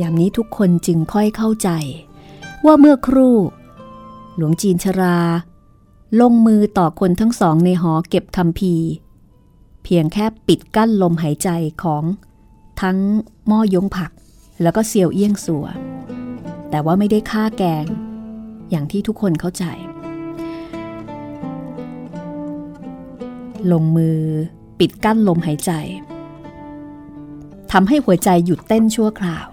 Speaker 2: ยามนี้ทุกคนจึงค่อยเข้าใจ ว่าเมื่อครู่ หลวงจีนชรา ลงมือต่อคนทั้งสองในหอเก็บคำพีเพียงแค่ปิดกั้นลมหายใจของทั้งหม้อยงผัก แล้วก็เซียวเอี้ยงสัว แต่ว่าไม่ได้ฆ่าแกง อย่างที่ทุกคนเข้าใจ ลงมือปิดกั้นลมหายใจทำให้หัวใจหยุดเต้นชั่วคราว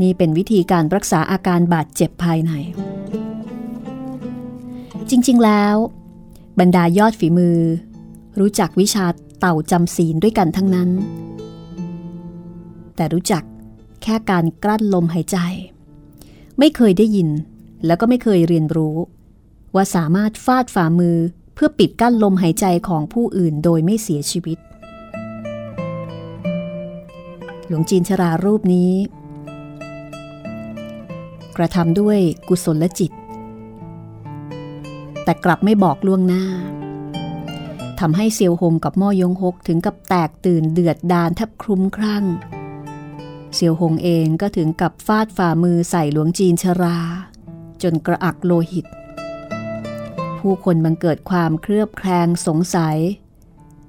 Speaker 2: นี่เป็นวิธีการรักษาอาการบาดเจ็บภายใน จริงๆแล้ว บรรดายอดฝีมือ รู้จักวิชาเต่าจำศีลด้วยกันทั้งนั้น แต่รู้จักแค่การกลั้นลมหายใจ ไม่เคยได้ยินแล้วก็ไม่เคยเรียนรู้ ว่าสามารถฟาดฝ่ามือเพื่อปิดกั้นลมหายใจของผู้อื่นโดยไม่เสียชีวิต หลวงจีนชรารูปนี้ กระทำด้วยกุศลและจิต แต่กลับไม่บอกล่วงหน้าทำให้เซียวหงกับม่อยงฮกถึงกับแตกตื่นเดือดดานแทบคลุ้มครั่ง เซียวหงเองก็ถึงกับฟาดฝ่ามือใส่หลวงจีนชรา จนกระอักโลหิต ผู้คนบังเกิดความเครือบแคลงสงสัย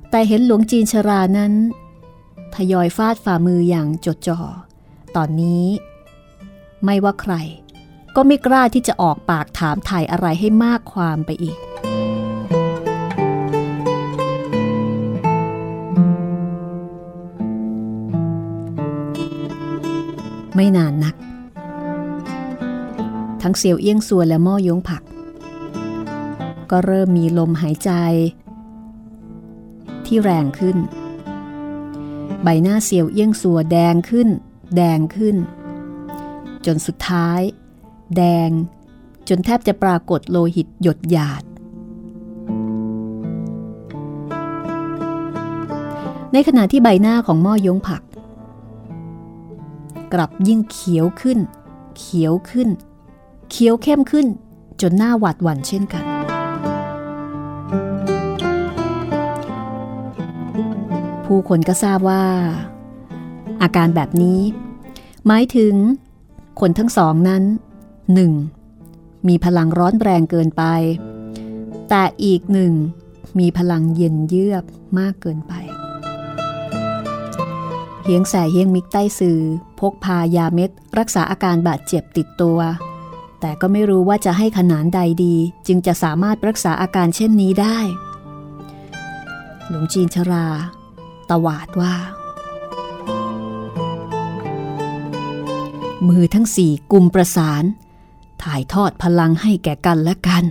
Speaker 2: แต่เห็นหลวงจีนชรานั้น ทยอยฟาดฝ่ามืออย่างจดจ่อ ตอนนี้ ไม่ว่าใคร ก็ไม่กล้าที่จะออกปากถามถ่ายอะไรให้มากความไปอีก ไม่นานนัก ทั้งเซียวเอี้ยงซัวและหม้อยงผัก ก็เริ่มมีลมหายใจ ที่แรงขึ้น ใบหน้าเซียวเอี้ยงซัวแดงขึ้น แดงขึ้น จนสุดท้าย แดง จนแทบจะปรากฏโลหิตหยดหยาด ในขณะที่ใบหน้าของหม้อยงผัก กลับยิ่งเขียวขึ้น เขียวขึ้น เขียวเข้มขึ้น จนหน้าหวาดหวั่นเช่นกันผู้คนก็ทราบว่า อาการแบบนี้ หมายถึง คนทั้งสองนั้นหนึ่งมีพลังร้อนแรงเกินไป แต่อีกหนึ่งมีพลังเย็นเยือกมากเกินไป เฮียงแสเฮียงมิกใต้สื่อพกพายาเม็ด รักษาอาการบาดเจ็บติดตัว แต่ก็ไม่รู้ว่าจะให้ขนานใดดี จึงจะสามารถรักษาอาการเช่นนี้ได้ หลวงจีนชรา ตวาดว่า มือทั้งสี่กุมประสาน ถ่ายทอดพลังให้แก่กันและกัน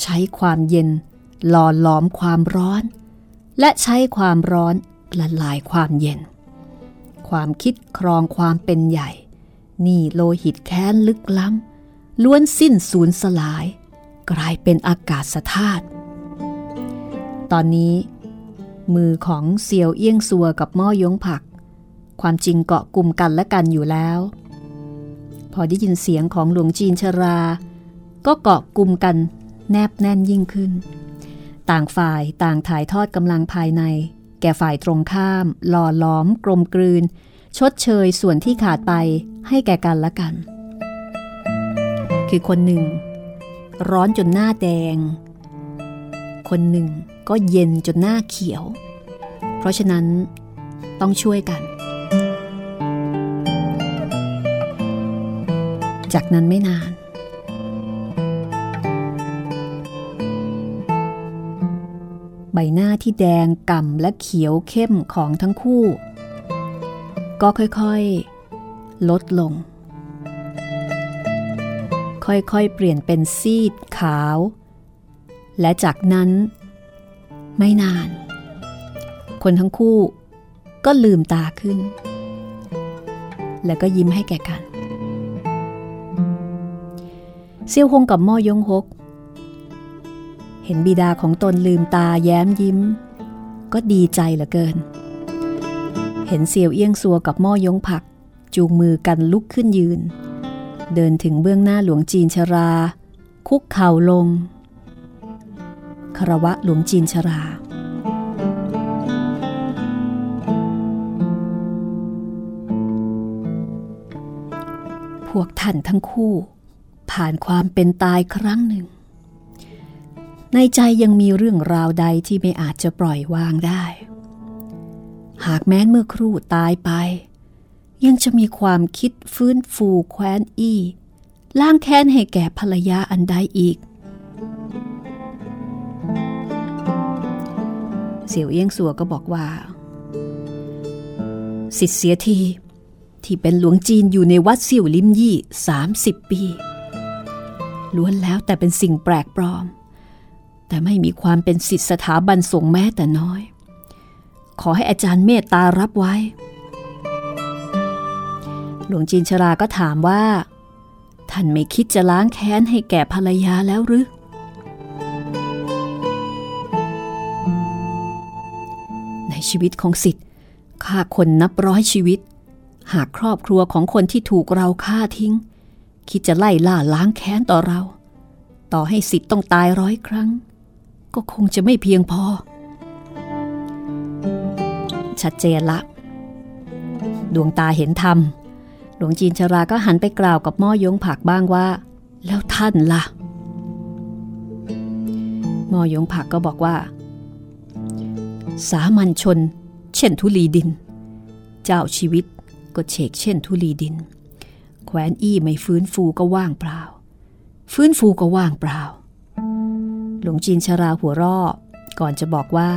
Speaker 2: ใช้ความเย็นหล่อหลอมความร้อน และใช้ความร้อนละลายความเย็น ความคิดครองความเป็นใหญ่ นี่โลหิตแค้นลึกล้ำล้วนสิ้นสูญสลาย กลายเป็นอากาศธาตุตอนนี้ มือของเซียวเอี้ยงซัวกับหม้อยงผัก ความจริงเกาะกลุ่มกันและกันอยู่แล้ว พอได้ยินเสียงของหลวงจีนชรา ก็เกาะกลุ่มกันแนบแน่นยิ่งขึ้น ต่างฝ่ายต่างถ่ายทอดกำลังภายใน แก่ฝ่ายตรงข้าม หล่อล้อม กลมกลืน ชดเชยส่วนที่ขาดไปให้แก่กันและกัน คือคนหนึ่ง ร้อนจนหน้าแดง คนหนึ่งก็เย็นจนหน้าเขียว เพราะฉะนั้นต้องช่วยกัน จากนั้นไม่นาน ใบหน้าที่แดงก่ำและเขียวเข้มของทั้งคู่ ก็ค่อยๆ ลดลง ค่อยๆ เปลี่ยนเป็นซีดขาว และจากนั้น ไม่นาน คนทั้งคู่ก็ลืมตาขึ้น แล้วก็ยิ้มให้แก่กัน เซียวฮงกับม่อยงฮก เห็นบิดาของตนลืมตาแย้มยิ้ม ก็ดีใจเหลือเกิน เห็นเซียวเอี้ยงซัวกับม่อยงผัก จูงมือกันลุกขึ้นยืน เดินถึงเบื้องหน้าหลวงจีนชรา คุกเข่าลงคารวะหลวงจีนชรา พวกท่านทั้งคู่ ผ่านความเป็นตายครั้งหนึ่ง ในใจยังมีเรื่องราวใดที่ไม่อาจจะปล่อยวางได้ หากแม้นเมื่อครู่ตายไป ยังจะมีความคิดฟื้นฟูแคว้นอี้ล้างแค้นให้แก่ภรรยาอันใดอีก เสี่ยวเอี้ยงสัวก็บอกว่า สิทธิ์เสียทีที่เป็นหลวงจีนอยู่ในวัดเสี่ยวลิมยี่ 30 ปี ล้วนแล้วแต่เป็นสิ่งแปลกปลอม แต่ไม่มีความเป็นสิทธิสถาบันสงแม้แต่น้อย ขอให้อาจารย์เมตตารับไว้ หลวงจีนชราก็ถามว่า ท่านไม่คิดจะล้างแค้นให้แก่ภรรยาแล้วหรือชีวิตของสิทธิ์ฆ่าคนนับร้อยชีวิต หากครอบครัวของคนที่ถูกเราฆ่าทิ้ง คิดจะไล่ล่าล้างแค้นต่อเรา ต่อให้สิทธิ์ต้องตายร้อยครั้ง ก็คงจะไม่เพียงพอ ชัดเจนละ ดวงตาเห็นธรรม หลวงจีนชราก็หันไปกล่าวกับม่อยงผักบ้างว่า แล้วท่านละ่ะม่อยงผักก็บอกว่า สามัญชน เช่นทุลีดิน เจ้าชีวิตก็เฉกเช่นทุลีดิน แคว้นอี้ไม่ฟื้นฟูก็ว่างเปล่า ฟื้นฟูก็ว่างเปล่า หลวงจีนชราหัวรอก่อนจะบอกว่า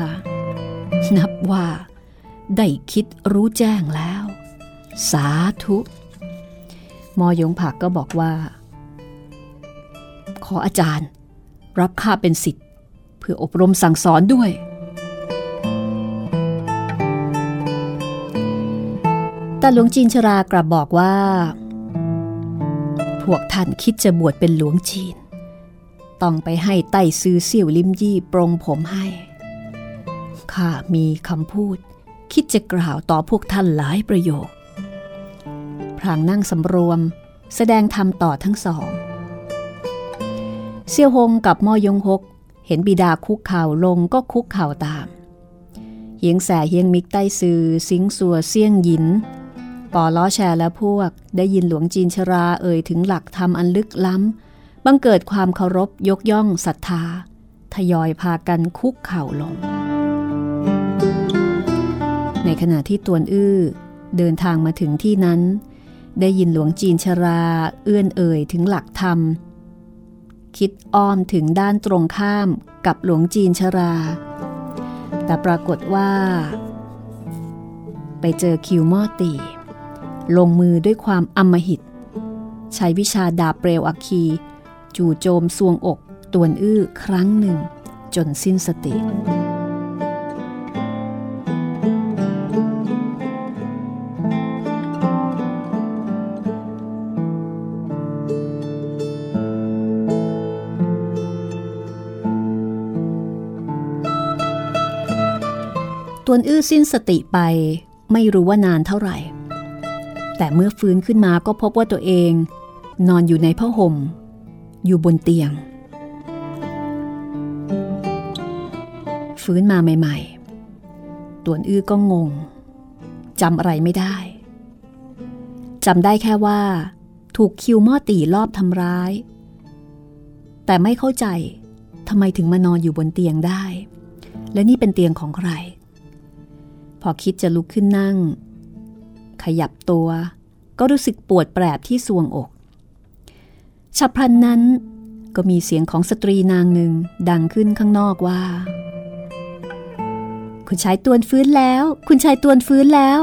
Speaker 2: นับว่า ได้คิดรู้แจ้งแล้ว สาธุมอยงผักก็บอกว่า ขออาจารย์ รับข้าเป็นสิทธิ์ เพื่ออบรมสั่งสอนด้วย แต่หลวงจีนชรากลับบอกว่า วกท่านคิดจะบวชเป็นหลวงจีน ต้องไปให้ไต้ซื้อเสี่ยวลิมยี่ปรงผมให้ ข้ามีคำพูด คิดจะกล่าวต่อพวกท่านหลายประโยค พรางนั่งสำรวม แสดงธรรมต่อทั้งสอง เสี่ยวหงกับม่อยงหก เห็นบิดาคุกเข่าลงก็คุกเข่าตามเฮียงแสเฮียงมิกใต้ซือสิงสัวเสี่ยงหยิน ปอล้อแชร์และพวกได้ยินหลวงจีนชราเอ่ยถึงหลักธรรมอันลึกล้ำ บังเกิดความเคารพยกย่องศรัทธา ทยอยพากันคุกเข่าลง ในขณะที่ตวนอื้อเดินทางมาถึงที่นั้น ได้ยินหลวงจีนชราเอื้อนเอ่ยถึงหลักธรรม คิดอ้อมถึงด้านตรงข้ามกับหลวงจีนชรา แต่ปรากฏว่า ไปเจอคิวมอตี ลงมือด้วยความอำมหิต ใช้วิชาดาบเปลวอัคคี จู่โจมสวงอกตวนอื้อครั้งหนึ่ง จนสิ้นสติ ตวนอื้อสิ้นสติไปไม่รู้ว่านานเท่าไหร่ แต่เมื่อฟื้นขึ้นมาก็พบว่าตัวเอง นอนอยู่ในผ้าห่ม อยู่บนเตียง ฟื้นมาใหม่ ๆตวนอื้อก็งงจำอะไรไม่ได้จำได้แค่ว่า ถูกคิวม่อตีรอบทำร้าย แต่ไม่เข้าใจทำไมถึงมานอนอยู่บนเตียงได้ และนี่เป็นเตียงของใคร พอคิดจะลุกขึ้นนั่ง ขยับตัว ก็รู้สึกปวดแปรบที่สวงอก ฉับพลันนั้นก็มีเสียงของสตรีนางหนึ่งดังขึ้นข้างนอกว่า คุณชายตวนฟื้นแล้ว คุณชายตวนฟื้นแล้ว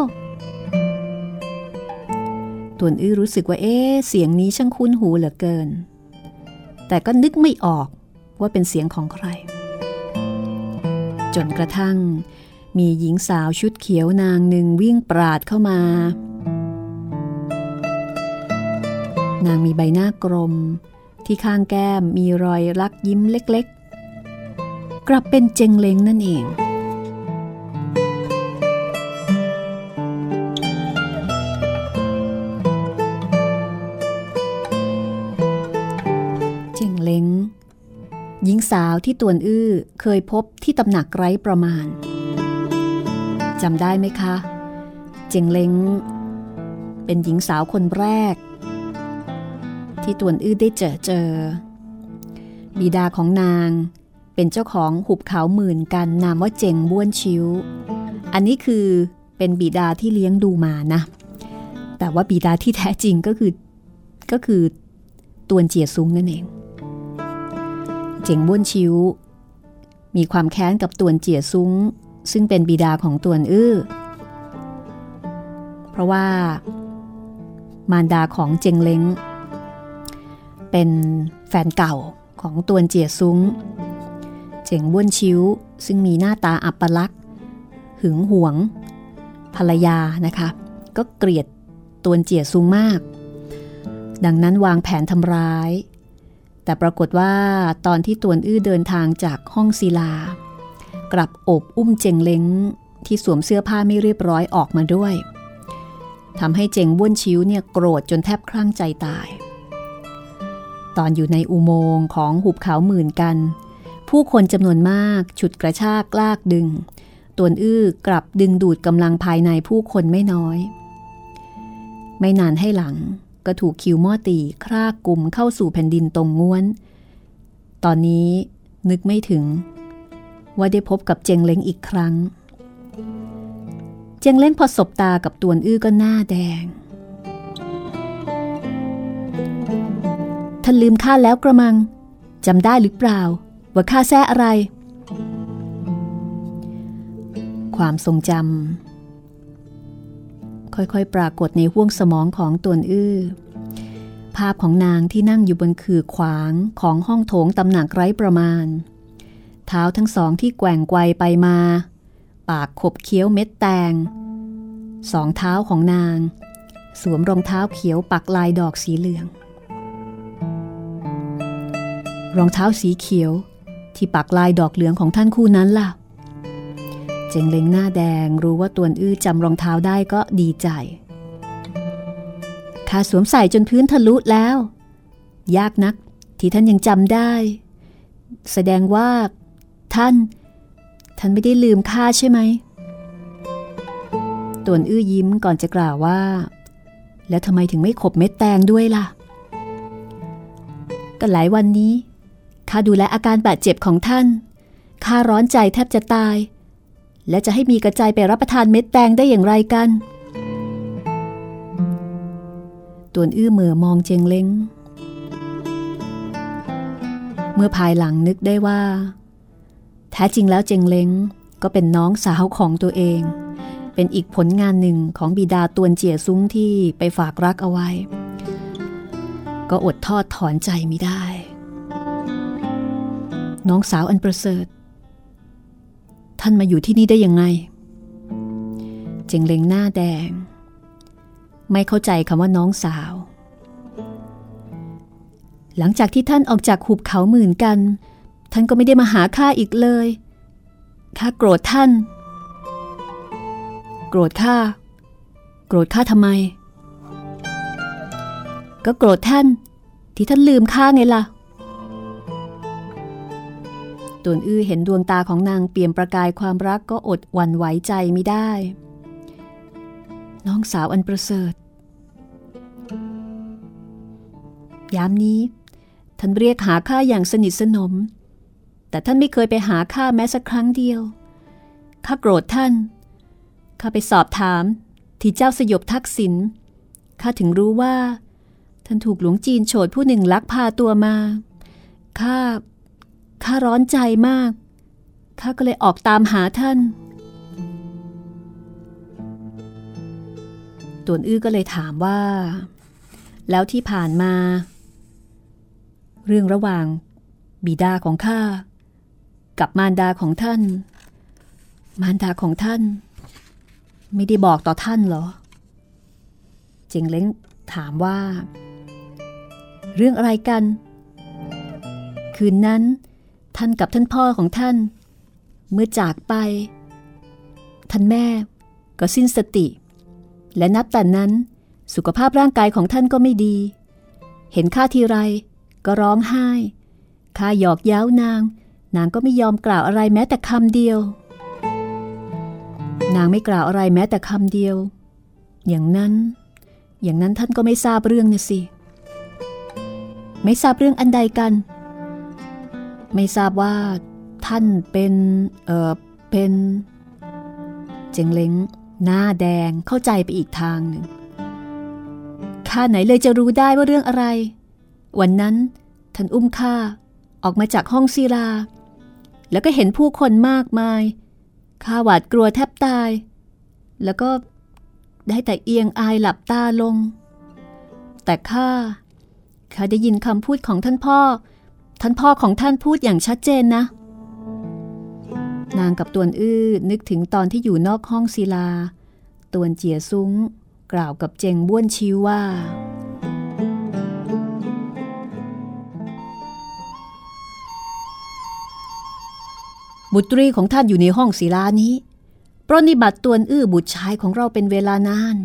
Speaker 2: ตวนอื้อรู้สึกว่าเอ๊เสียงนี้ช่างคุ้นหูเหลือเกิน แต่ก็นึกไม่ออกว่าเป็นเสียงของใคร จนกระทั่ง มีหญิงสาวชุดเขียวนางหนึ่งวิ่งปราดเข้ามา นางมีใบหน้ากลม ที่ข้างแก้มมีรอยรักยิ้มเล็กๆ กลับเป็นเจงเล้งนั่นเองเจงเลงหญิงสาวที่ตวนอื้อเคยพบที่ตำหนักไร้ประมาณ จำได้ไหมคะ เจงเล้งเป็นหญิงสาวคนแรก ที่ตวนอื้อได้เจอเจอ บิดาของนางเป็นเจ้าของหุบเขาหมื่นกันนามว่าเจงบ้วนชิวอันนี้คือเป็นบิดาที่เลี้ยงดูมานะ แต่ว่าบิดาที่แท้จริงก็คือก็คือตวนเจียซุงนั่นเอง เจงบ้วนชิวมีความแค้นกับตวนเจียซุง ซึ่งเป็นบิดาของตวนอื้อ เพราะว่า มารดาของเจงเล้ง เป็นแฟนเก่าของตวนเจียซุ้ง เจงบ้วนชิวซึ่งมีหน้าตาอัปลักษณ์หึงหวง ภรรยานะคะ ก็เกลียดตวนเจียซุ้งมาก ดังนั้นวางแผนทำร้าย แต่ปรากฏว่าตอนที่ตวนอื้อเดินทางจากห้องศิลา กลับอบอุ้มเจงเล้งที่สวมเสื้อผ้าไม่เรียบร้อยออกมาด้วยทำให้เจงบ้วนชิวเนี่ยโกรธจนแทบคลั่งใจตาย ตอนอยู่ในอุโมงค์ของหุบเขาหมื่นกัน ผู้คนจำนวนมากฉุดกระชากลากดึง ตวนอื้อกลับดึงดูดกำลังภายในผู้คนไม่น้อย ไม่นานให้หลังก็ถูกคิวม่อตีครากกลุ่มเข้าสู่แผ่นดินตรงง้วน ตอนนี้นึกไม่ถึง ว่าได้พบกับเจงเล้งอีกครั้ง เจงเล้งพอสบตากับตวนอื้อก็หน้าแดง ท่านลืมข้าแล้วกระมังจำได้หรือเปล่า ว่าข้าแซ่อะไร ความทรงจำค่อยๆ ปรากฏในห้วงสมองของตวนอื้อภาพของนางที่นั่งอยู่บนคือขวางของห้องโถงตำหนักไร้ประมาณ เท้าทั้งสองที่แกว่งไกวไปมา ปากขบเคี้ยวเม็ดแตง สองเท้าของนาง สวมรองเท้าเขียวปักลายดอกสีเหลือง รองเท้าสีเขียวที่ปักลายดอกเหลืองของท่านคู่นั้นล่ะ เจงเล็งหน้าแดงรู้ว่าตวนอื้อจำรองเท้าได้ก็ดีใจข้าสวมใส่จนพื้นทะลุแล้ว ยากนักที่ท่านยังจำได้ แสดงว่า ท่าน ท่านไม่ได้ลืมข้าใช่ไหมตวนอื้อยิ้มก่อนจะกล่าวว่า แล้วทำไมถึงไม่ขบเม็ดแตงด้วยล่ะ ก็หลายวันนี้ข้าดูแลอาการบาดเจ็บของท่านข้าร้อนใจแทบจะตาย และจะให้มีกระจายไปรับประทานเม็ดแตงได้อย่างไรกันตวนอื้อเมื่อมองเจงเล้ง เมื่อภายหลังนึกได้ว่า ท้จริงแล้วเจงเล้งก็เป็นน้องสาวของตัวเอง เป็นอีกผลงานหนึ่งของบิดาตวนเจียซุ้งที่ไปฝากรักเอาไว้ ก็อดทอดถอนใจไม่ได้ น้องสาวอันประเสริฐ ท่านมาอยู่ที่นี่ได้ยังไง เจงเล็งหน้าแดง ไม่เข้าใจคำว่าน้องสาว หลังจากที่ท่านออกจากหุบเขาหมื่นกัน ท่านก็ไม่ได้มาหาข้าอีกเลย ข้าโกรธท่าน โกรธข้า โกรธข้าทำไม ก็โกรธท่าน ที่ท่านลืมข้าไงล่ะตวนอื้อเห็นดวงตาของนางเปลี่ยมประกายความรักก็อดหวั่นไหวใจไม่ได้ น้องสาวอันประเสริฐ ยามนี้ ท่านเรียกหาข้าอย่างสนิทสนม แต่ท่านไม่เคยไปหาข้าแม้สักครั้งเดียว ข้าโกรธท่าน ข้าไปสอบถามที่เจ้าสยบทักษิณ ข้าถึงรู้ว่า ท่านถูกหลวงจีนโฉดผู้หนึ่งลักพาตัวมา ข้า ข้าร้อนใจมาก ข้าก็เลยออกตามหาท่าน ตวนอื้อก็เลยถามว่า แล้วที่ผ่านมา เรื่องระหว่างบิดาของข้า กับมารดาของท่าน มารดาของท่าน ไม่ได้บอกต่อท่านเหรอ เจงเล้งถามว่า เรื่องอะไรกัน คืนนั้น ท่านกับท่านพ่อของท่าน เมื่อจากไป ท่านแม่ก็สิ้นสติ และนับแต่นั้นสุขภาพร่างกายของท่านก็ไม่ดี เห็นข้าทีไรก็ร้องไห้ข้าหยอกเย้านาง นางก็ไม่ยอมกล่าวอะไรแม้แต่คำเดียว นางไม่กล่าวอะไรแม้แต่คำเดียว อย่างนั้น อย่างนั้นท่านก็ไม่ทราบเรื่องนะสิ ไม่ทราบเรื่องอันใดกัน ไม่ทราบว่า ท่านเป็น เออเป็นเจงเล้งหน้าแดงเข้าใจไปอีกทางหนึ่งข้าไหนเลยจะรู้ได้ว่าเรื่องอะไร วันนั้นท่านอุ้มข้าออกมาจากห้องศิลา แล้วก็เห็นผู้คนมากมาย ข้าหวาดกลัวแทบตาย แล้วก็ได้แต่เอียงอายหลับตาลง แต่ข้า ข้าได้ยินคำพูดของท่านพ่อ ท่านพ่อของท่านพูดอย่างชัดเจนนะ นางกับตวนอื้อนึกถึงตอนที่อยู่นอกห้องศิลา ตวนเจียซุ้ง กล่าวกับเจงบ้วนชิวว่า บุตรีของท่านอยู่ในห้องศิลานี้ปรนิบัติตวนอื้อบุตรชายของเราเป็นเวลานาน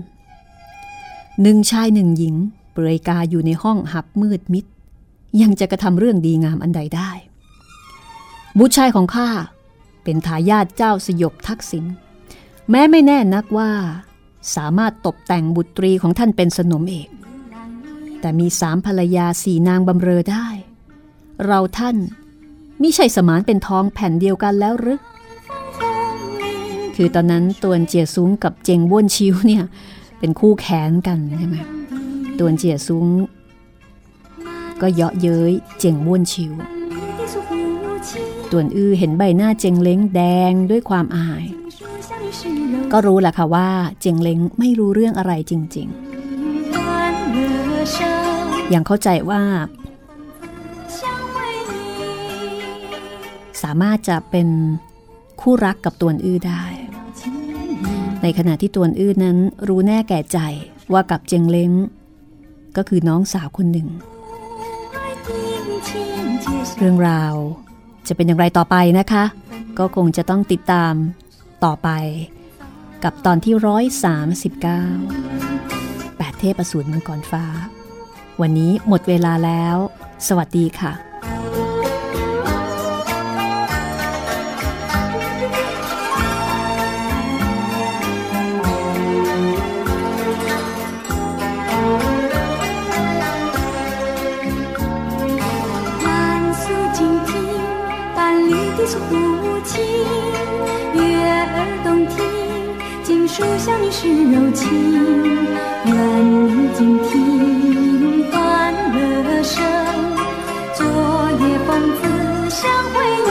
Speaker 2: หนึ่งชายหนึ่งหญิง เปลือยกาอยู่ในห้องหับมืดมิด ยังจะกระทำเรื่องดีงามอันใดได้ บุตรชายของข้าเป็นทายาทเจ้าสยบทักษิณแม้ไม่แน่นักว่า สามารถตกแต่งบุตรีของท่านเป็นสนมเอก แต่มีสามภรรยาสี่นางบำเรอได้ เราท่าน มิใช่สมานเป็นทองแผ่นเดียวกันแล้วหรือคือตอนนั้นตวนเจียซุ้งกับเจงบ้วนชิวเนี่ยเป็นคู่แขนกันใช่ไหมตวนเจียซุ้งก็เยาะเย้ยเจงม้วนชิวตวนอื้อเห็นใบหน้าเจงเล้งแดงด้วยความอาย ก็รู้แหละค่ะว่าเจงเล้งไม่รู้เรื่องอะไรจริง ๆ ยังเข้าใจว่า สามารถจะเป็นคู่รักกับตวนอื้อได้ ในขณะที่ตวนอื้อนั้นรู้แน่แก่ใจว่ากับเจงเล้ง ก็คือน้องสาวคนหนึ่ง เรื่องราวจะเป็นอย่างไรต่อไปนะคะ ก็คงจะต้องติดตามต่อไป กับตอนที่ร้อยสามสิบเก้าแปดเทพอสูรมังกรฟ้า วันนี้หมดเวลาแล้ว สวัสดีค่ะ 诉不轻，月儿动听，锦书相
Speaker 4: 是柔情。愿你静听欢乐声，昨夜风子相会。